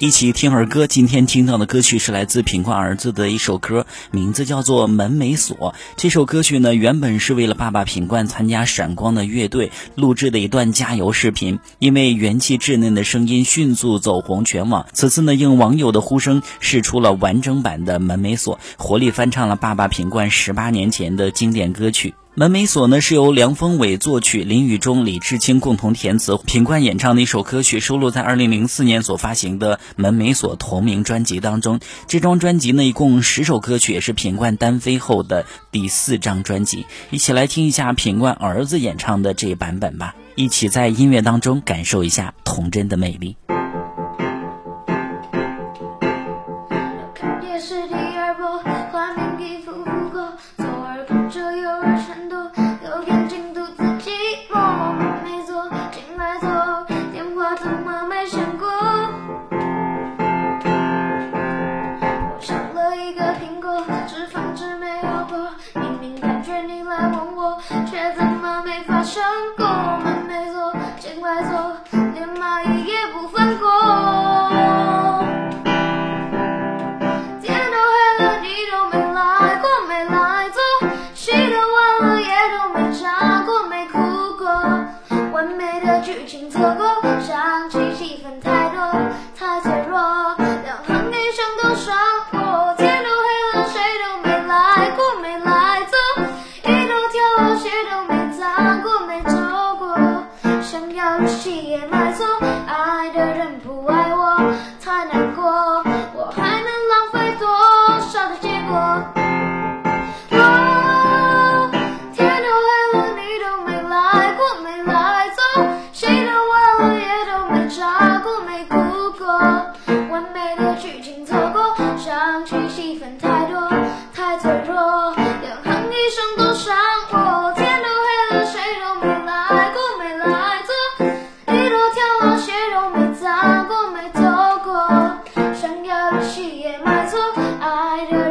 一起听儿歌，今天听到的歌曲是来自品冠儿子的一首歌，名字叫做《门没锁》。这首歌曲呢，原本是为了爸爸品冠参加闪光的乐队录制的一段加油视频，因为元气稚嫩的声音迅速走红全网。此次呢，应网友的呼声，试出了完整版的《门没锁》，活力翻唱了爸爸品冠十八年前的经典歌曲。门没锁呢，是由梁峰伟作曲，林宇中、李志清共同填词，品冠演唱的一首歌曲，收录在二零零四年所发行的《门没锁》同名专辑当中。这张专辑呢，一共十首歌曲，也是品冠单飞后的第四张专辑。一起来听一下品冠儿子演唱的这一版本吧，一起在音乐当中感受一下童真的魅力。爱问我却怎么没发生过我们没错心快走连蚂蚁也不放过天都黑了你都没来过没来坐戏都完了也都没眨过没哭过完美的剧情错过伤心戏份太多太脆弱戏也买错，爱的人不爱我，太难过。我还能浪费多少的结果？天都黑了，你都没来过，没来坐。谁都忘了，也都没查过，没哭过。完美的剧情错过，伤心戏份太多，太脆弱。两行一生多少？I don't